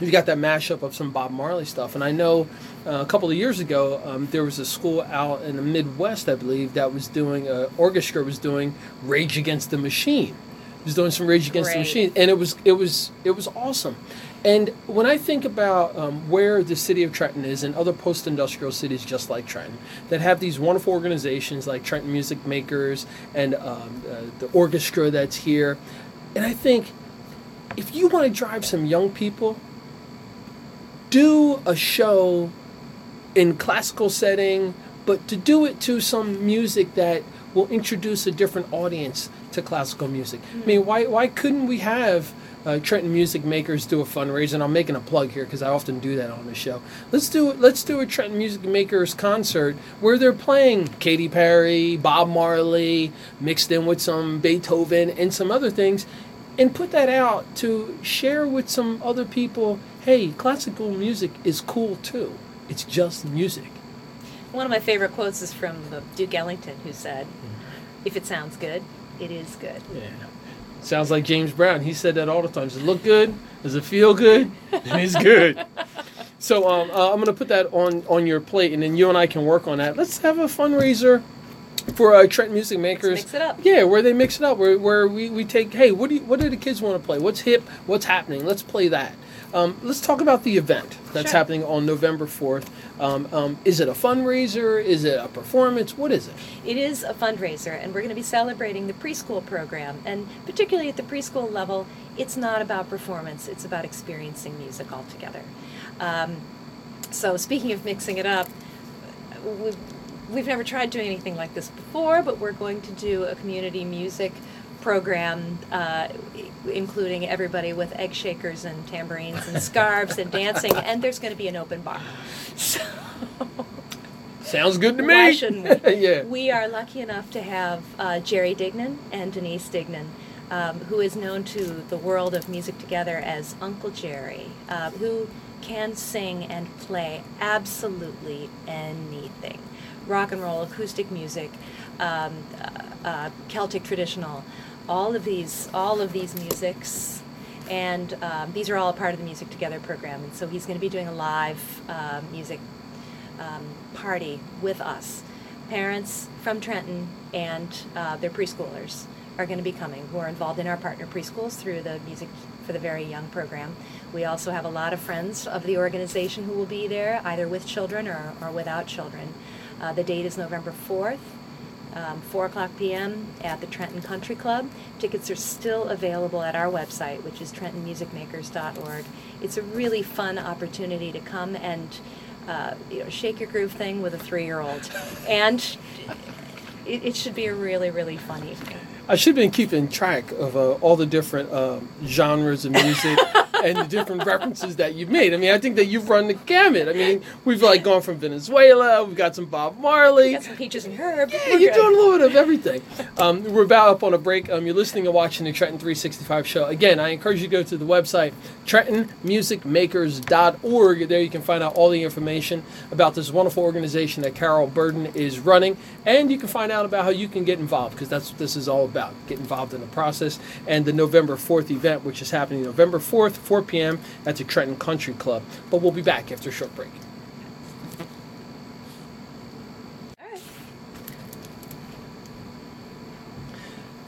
you got that mashup of some Bob Marley stuff, and I know uh, a couple of years ago um, there was a school out in the Midwest, I believe, that was doing uh, orchestra was doing Rage Against the Machine. It was doing some Rage Against Great. the Machine, and it was it was it was awesome. And when I think about um, where the city of Trenton is and other post industrial cities just like Trenton that have these wonderful organizations like Trenton Music Makers and um, uh, the orchestra that's here, and I think if you want to drive some young people, do a show in classical setting, but to do it to some music that will introduce a different audience to classical music. I mean, why why couldn't we have uh, Trenton Music Makers do a fundraiser? And I'm making a plug here because I often do that on the show. Let's do let's do a Trenton Music Makers concert where they're playing Katy Perry, Bob Marley, mixed in with some Beethoven and some other things, and put that out to share with some other people. Hey, classical music is cool too. It's just music. One of my favorite quotes is from Duke Ellington, who said, "If it sounds good, it is good." Yeah. Sounds like James Brown. He said that all the time. Does it look good? Does it feel good? It's good. [LAUGHS] So um, uh, I'm going to put that on, on your plate, and then you and I can work on that. Let's have a fundraiser for uh, Trent Music Makers. mix it up. Yeah, where they mix it up, where, where we, we take, hey, what do you, what do the kids want to play? What's hip? What's happening? Let's play that. Um, let's talk about the event that's Sure. happening on November 4th. Um, um, is it a fundraiser? Is it a performance? What is it? It is a fundraiser, and we're going to be celebrating the preschool program. And particularly at the preschool level, it's not about performance, it's about experiencing music altogether. Um, so, speaking of mixing it up, we've, we've never tried doing anything like this before, but we're going to do a community music program, uh, including everybody with egg shakers and tambourines and scarves and dancing, and there's going to be an open bar. [LAUGHS] So, Sounds good to me. Why shouldn't we? [LAUGHS] yeah. We are lucky enough to have uh, Jerry Dignan and Denise Dignan, um, who is known to the world of music together as Uncle Jerry, uh, who can sing and play absolutely anything rock and roll, acoustic music, um, uh, uh, Celtic traditional, all of these, all of these musics. And um, these are all part of the Music Together program. And so he's going to be doing a live uh, music um, party with us. Parents from Trenton and uh, their preschoolers are going to be coming who are involved in our partner preschools through the Music for the Very Young program. We also have a lot of friends of the organization who will be there, either with children or, or without children. Uh, the date is November 4th. Um, 4 o'clock p.m. at the Trenton Country Club. Tickets are still available at our website, which is trentonmusicmakers.org. It's a really fun opportunity to come and uh, you know, shake your groove thing with a three-year-old, [LAUGHS] and it, it should be a really, really fun evening. I should have been keeping track of uh, all the different um, genres of music [LAUGHS] and the different references that you've made. I mean, I think that you've run the gamut. I mean, we've like gone from Venezuela, we've got some Bob Marley. we Got some Peaches and Herb. Yeah, We're you're good. doing a little bit of everything. Um, we're about up on a break. Um, you're listening and watching the Trenton 365 show. Again, I encourage you to go to the website, trentonmusicmakers.org. There you can find out all the information about this wonderful organization that Carol Burden is running. And you can find out about how you can get involved, because that's what this is all about. Get involved in the process. And the November 4th event, which is happening November 4th, 4 p.m. at the Trenton Country Club. But we'll be back after a short break.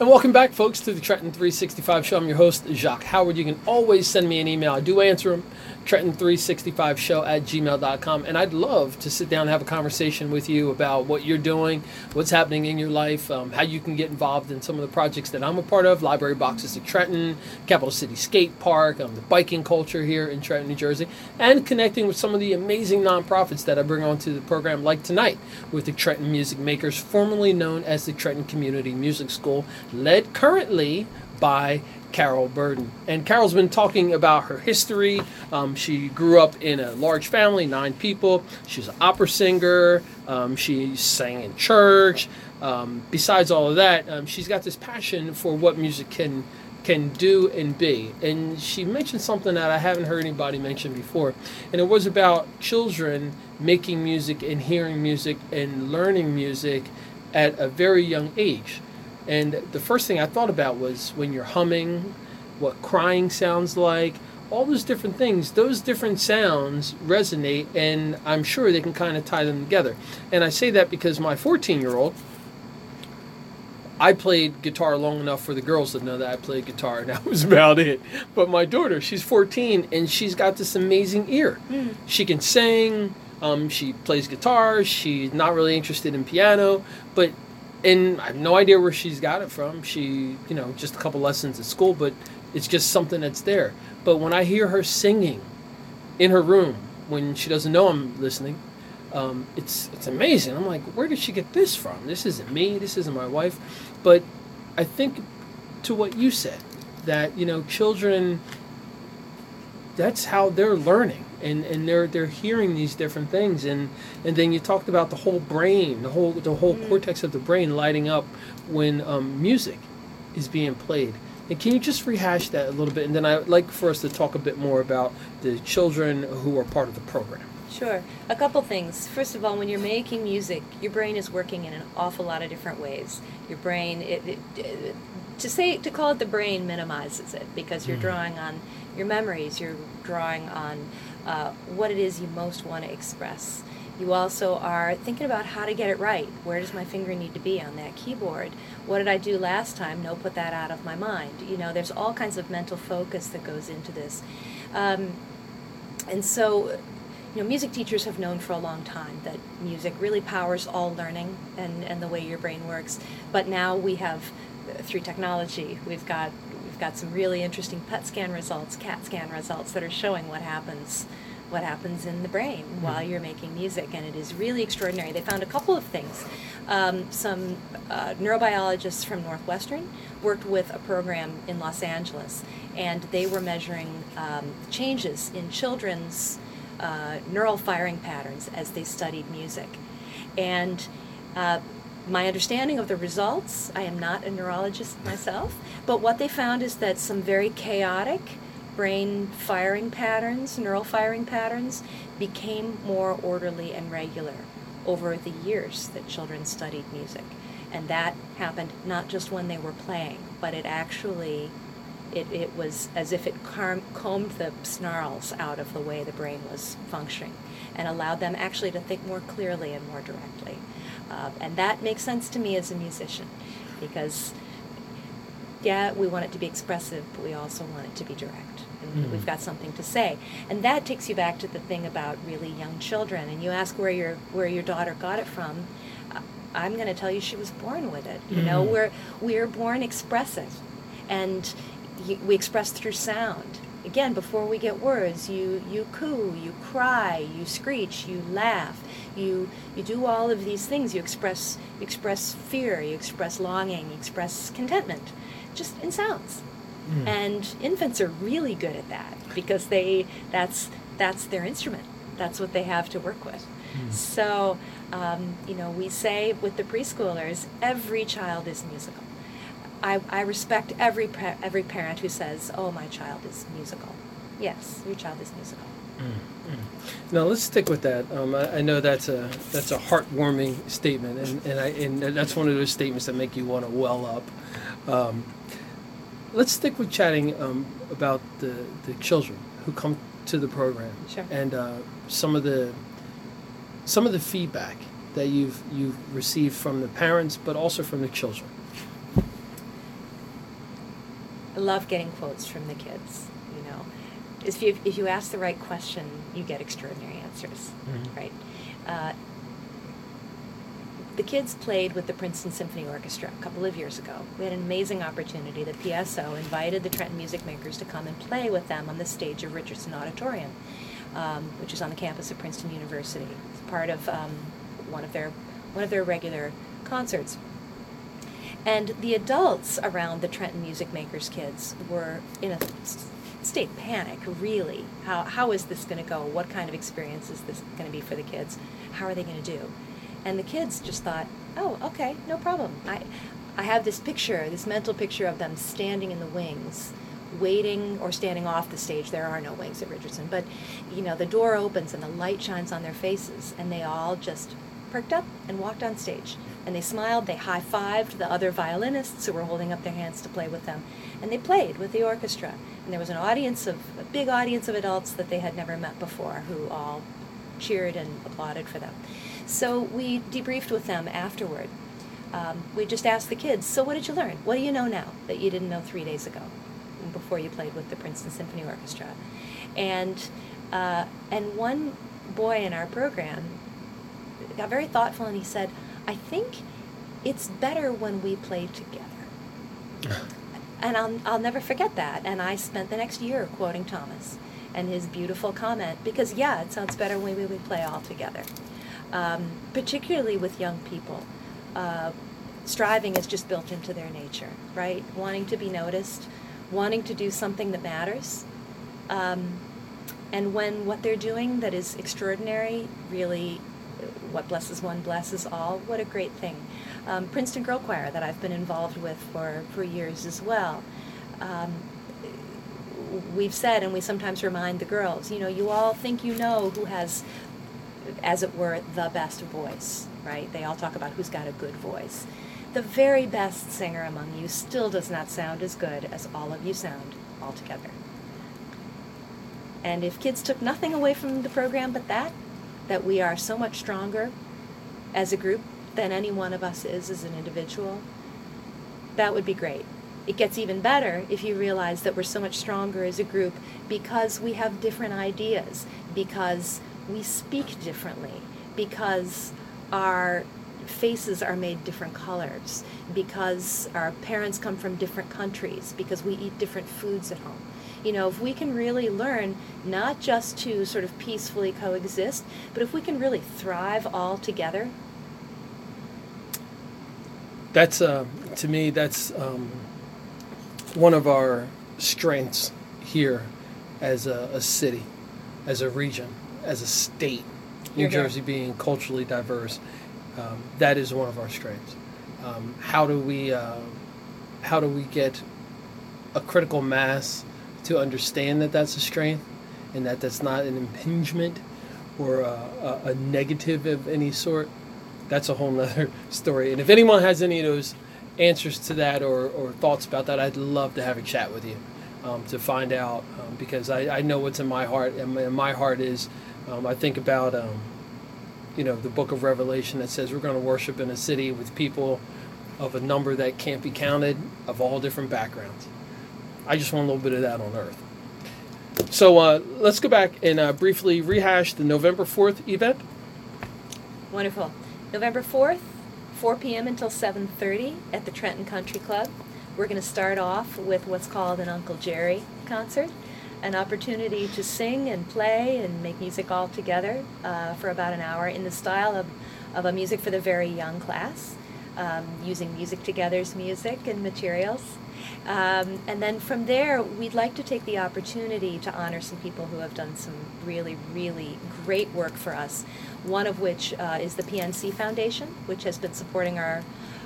And welcome back, folks, to the Trenton 365 show. I'm your host, Jacques Howard. You can always send me an email. I do answer them Trenton365show at gmail.com. And I'd love to sit down and have a conversation with you about what you're doing, what's happening in your life, um, how you can get involved in some of the projects that I'm a part of Library Boxes at Trenton, Capital City Skate Park, um, the biking culture here in Trenton, New Jersey, and connecting with some of the amazing nonprofits that I bring onto the program, like tonight with the Trenton Music Makers, formerly known as the Trenton Community Music School, led currently by Carol Burden. And Carol's been talking about her history. Um, she grew up in a large family, nine people. She's an opera singer. Um, she sang in church. Um, besides all of that, um, she's got this passion for what music can can do and be. And she mentioned something that I haven't heard anybody mention before, and it was about children making music and hearing music and learning music at a very young age. And the first thing I thought about was when you're humming, what crying sounds like, all those different things, those different sounds resonate, and I'm sure they can kind of tie them together. And I say that because my 14 year old, I played guitar long enough for the girls to know that I played guitar, and [LAUGHS] that was about it. But my daughter, she's 14, and she's got this amazing ear. Mm. She can sing, um, she plays guitar, she's not really interested in piano, but and I have no idea where she's got it from. She, you know, just a couple lessons at school, but it's just something that's there. But when I hear her singing in her room when she doesn't know I'm listening, um, it's it's amazing. I'm like, where did she get this from? This isn't me. This isn't my wife. But I think to what you said that you know children. That's how they're learning and, and they're they're hearing these different things and and then you talked about the whole brain the whole the whole mm. cortex of the brain lighting up when um, music is being played and can you just rehash that a little bit and then I'd like for us to talk a bit more about the children who are part of the program Sure. A couple things. First of all, when you're making music, your brain is working in an awful lot of different ways. Your brain, it, it, it, to say to call it the brain minimizes it because you're mm. drawing on your memories, you're drawing on uh, what it is you most want to express. You also are thinking about how to get it right. Where does my finger need to be on that keyboard? What did I do last time? No, put that out of my mind. You know, there's all kinds of mental focus that goes into this. Um, and so, you know, music teachers have known for a long time that music really powers all learning and, and the way your brain works. But now we have, through technology, we've got We've got some really interesting PET scan results, CAT scan results that are showing what happens what happens in the brain mm-hmm. while you're making music, and it is really extraordinary. They found a couple of things. Um, some uh, neurobiologists from Northwestern worked with a program in Los Angeles, and they were measuring um, changes in children's uh, neural firing patterns as they studied music. And uh, my understanding of the results, I am not a neurologist myself, but what they found is that some very chaotic brain firing patterns, neural firing patterns, became more orderly and regular over the years that children studied music. And that happened not just when they were playing, but it actually it, it was as if it combed the snarls out of the way the brain was functioning and allowed them actually to think more clearly and more directly. Uh, and that makes sense to me as a musician because, yeah, we want it to be expressive, but we also want it to be direct. And mm-hmm. we've got something to say. And that takes you back to the thing about really young children. And you ask where your, where your daughter got it from. Uh, I'm going to tell you she was born with it. You mm-hmm. know, we're, we're born expressive. And we express through sound again before we get words you you coo you cry you screech you laugh you you do all of these things. You express you express fear you express longing you express contentment just in sounds mm. and infants are really good at that because they that's that's their instrument. That's what they have to work with. Mm. so um, you know we say with the preschoolers every child is musical I, I respect every every parent who says, "Oh, my child is musical." Yes, your child is musical. Mm-hmm. Now let's stick with that. Um, I, I, know that's a that's a heartwarming statement, and and, I, and that's one of those statements that make you want to well up. Um, let's stick with chatting um, about the the children who come to the program sure. and uh, some of the some of the feedback that you've you've received from the parents, but also from the children. I love getting quotes from the kids. You know, if you if you ask the right question, you get extraordinary answers, Mhm. right? Uh, the kids played with the Princeton Symphony Orchestra a couple of years ago. We had an amazing opportunity. The PSO invited the Trenton Music Makers to come and play with them on the stage of Richardson Auditorium, um, which is on the campus of Princeton University. It's part of um, one of their one of their regular concerts. And the adults around the Trenton Music Makers kids were in a state panic, really. How, how is this going to go? What kind of experience is this going to be for the kids? How are they going to do? And the kids just thought, oh, okay, no problem. I, I have this picture, this mental picture of them standing in the wings, waiting or standing off the stage. There are no wings at Richardson, but you know, the door opens and the light shines on their faces, and they all just perked up and walked on stage. And they smiled, they high fived the other violinists who were holding up their hands to play with them, and they played with the orchestra. And there was an audience of, a big audience of adults that they had never met before who all cheered and applauded for them. So we debriefed with them afterward. Um, we just asked the kids, so what did you learn? What do you know now that you didn't know three days ago before you played with the Princeton Symphony Orchestra? And, uh, and one boy in our program got very thoughtful and he said, I think it's better when we play together. [LAUGHS] And I'll, I'll never forget that. And I spent the next year quoting Thomas and his beautiful comment because, yeah, it sounds better when we, we play all together. Um, particularly with young people. Uh, striving is just built into their nature, right? Wanting to be noticed, wanting to do something that matters. Um, and when what they're doing that is extraordinary really what blesses one blesses all. What a great thing. Um, Princeton Girlchoir that i've been involved with for, for years as well. Um, we've said and we sometimes remind the girls you know you all think you know who has as it were the best voice right? They all talk about who's got a good voice. The very best singer among you still does not sound as good as all of you sound altogether. And if kids took nothing away from the program but that, that we are so much stronger as a group than any one of us is as an individual, that would be great. It gets even better if you realize that we're so much stronger as a group because we have different ideas, because we speak differently, because our faces are made different colors, because our parents come from different countries, because we eat different foods at home. You know, if we can really learn not just to sort of peacefully coexist, but if we can really thrive all together, That's uh, to me. That's um, one of our strengths here, as a, a city, as a region, as a state. New You're here. Jersey being culturally diverse, um, that is one of our strengths. Um, how do we uh, how do we get a critical mass to understand that that's a strength and that that's not an impingement or a, a, a negative of any sort? That's a whole nother [LAUGHS] story. And if anyone has any of those answers to that or, or thoughts about that, I'd love to have a chat with you um, to find out um, because I, I know what's in my heart. And my, and my heart is um, I think about, um, you know, the book of Revelation that says we're going to worship in a city with people of a number that can't be counted of all different backgrounds. I just want a little bit of that on earth. So uh, let's go back and uh, briefly rehash the November 4th event. wonderful. November 4th, 4 p.m. until 7:30 at the Trenton Country Club. We're going to start off with what's called an Uncle Jerry concert, an opportunity to sing and play and make music all together uh, for about an hour in the style of, of a music for the very young class, um, using Music Together's music and materials. Um, and then from there, we'd like to take the opportunity to honor some people who have done some really, really great work for us. One of which uh, is the PNC Foundation, which has been supporting our,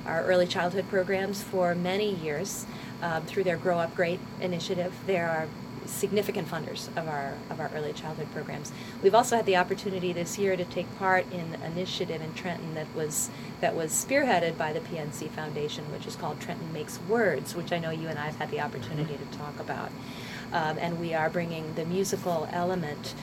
our early childhood programs for many years um, through their Grow Up Great initiative. There are significant funders of our of our early childhood programs. We've also had the opportunity this year to take part in an initiative in Trenton that was that was spearheaded by the PNC Foundation, which is called Trenton Makes Words, which I know you and I have had the opportunity to talk about. Um, and we are bringing the musical element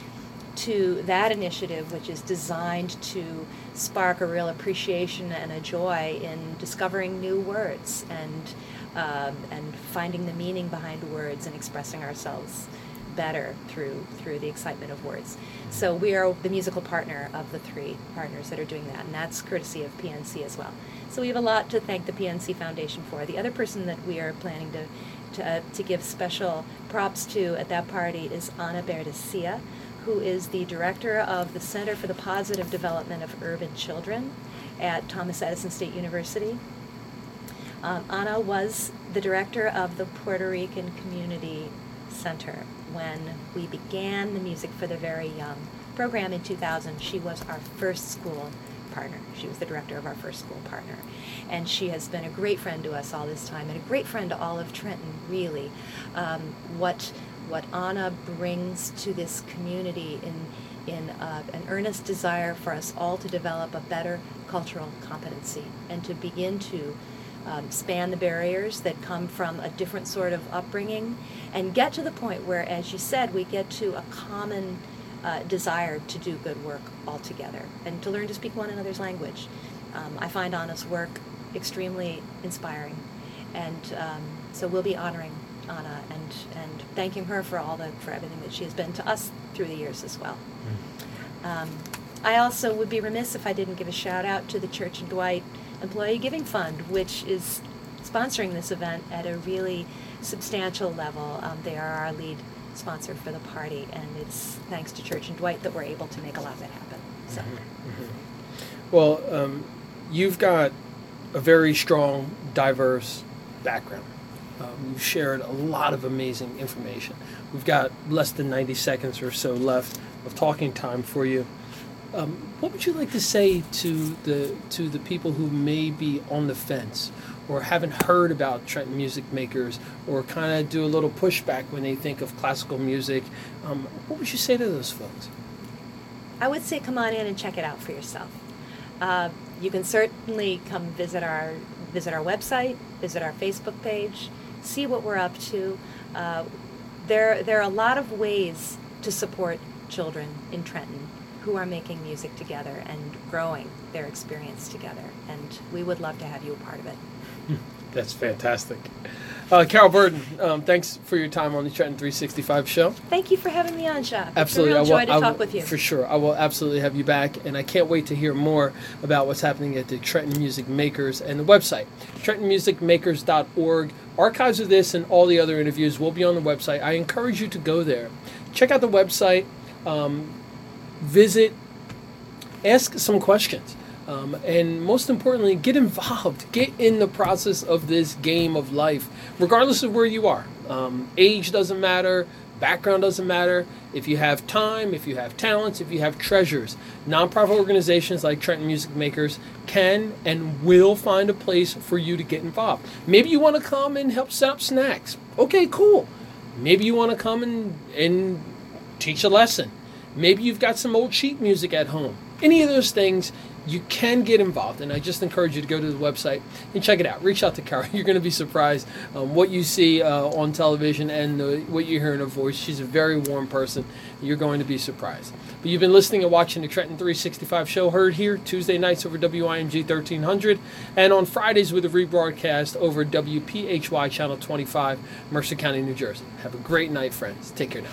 to that initiative, which is designed to spark a real appreciation and a joy in discovering new words and um, and finding the meaning behind words and expressing ourselves better through through the excitement of words. So we are the musical partner of the three partners that are doing that, and that's courtesy of PNC as well. So we have a lot to thank the PNC Foundation for. The other person that we are planning to to, uh, to give special props to at that party is Ana Berdecia, who is the director of the Center for the Positive Development of Urban Children at Thomas Edison State University. Um, was the director of the Puerto Rican Community Center when we began the Music for the Very Young program in 2000. She was our first school partner. She was the director of our first school partner. And she has been a great friend to us all this time and a great friend to all of Trenton, really. Um, what, what Ana brings to this community in, in uh, an earnest desire for us all to develop a better cultural competency and to begin to um, span the barriers that come from a different sort of upbringing and get to the point where, as you said, we get to a common uh, desire to do good work all together and to learn to speak one another's language. Um, I find Ana's work extremely inspiring, and um, so we'll be honoring Ana and and thanking her for all the for everything that she has been to us through the years as well. Um, I also would be remiss if I didn't give a shout out to the Church and Dwight Employee Giving Fund, which is sponsoring this event at a really substantial level. Um, they are our lead sponsor for the party, and it's thanks to Church and Dwight that we're able to make a lot of it happen. So. Well, um, you've got a very strong, diverse background. Um, you've shared a lot of amazing information. We've got less than 90 seconds or so left of talking time for you. Um, what would you like to say to the to the people who may be on the fence or haven't heard about Trenton music makers or kind of do a little pushback when they think of classical music? Um, what would you say to those folks? I would say come on in and check it out for yourself. Uh, you can certainly come visit our visit our website, visit our Facebook page, see what we're up to. Uh, there there are a lot of ways to support children in Trenton who are making music together and growing their experience together, and we would love to have you a part of it. [LAUGHS] That's fantastic. Uh, Carol Burden, um, thanks for your time on the Trenton 365 show. Thank you for having me on, Jacques. Absolutely, it's a real I joy to I talk with you. For sure, I will absolutely have you back, and I can't wait to hear more about what's happening at the Trenton Music Makers and the website, TrentonMusicMakers.org. Archives of this and all the other interviews will be on the website. I encourage you to go there, check out the website, um, visit, ask some questions. Um, and most importantly, get involved. Get in the process of this game of life, regardless of where you are. Um, age doesn't matter, background doesn't matter. If you have time, if you have talents, if you have treasures, nonprofit organizations like Trenton Music Makers can and will find a place for you to get involved. Maybe you want to come and help set up snacks. Okay, cool. Maybe you want to come and, and teach a lesson. Maybe you've got some old sheet music at home. Any of those things, you can get involved. And I just encourage you to go to the website and check it out. Reach out to Carol. [LAUGHS] You're going to be surprised um, what you see uh, on television and the, what you hear in her voice. She's a very warm person. You're going to be surprised. But you've been listening and watching the Trenton 365 show, heard here Tuesday nights over WIMG 1300 and on Fridays with a rebroadcast over WPHY Channel 25, Mercer County, New Jersey. Have a great night, friends. Take care now.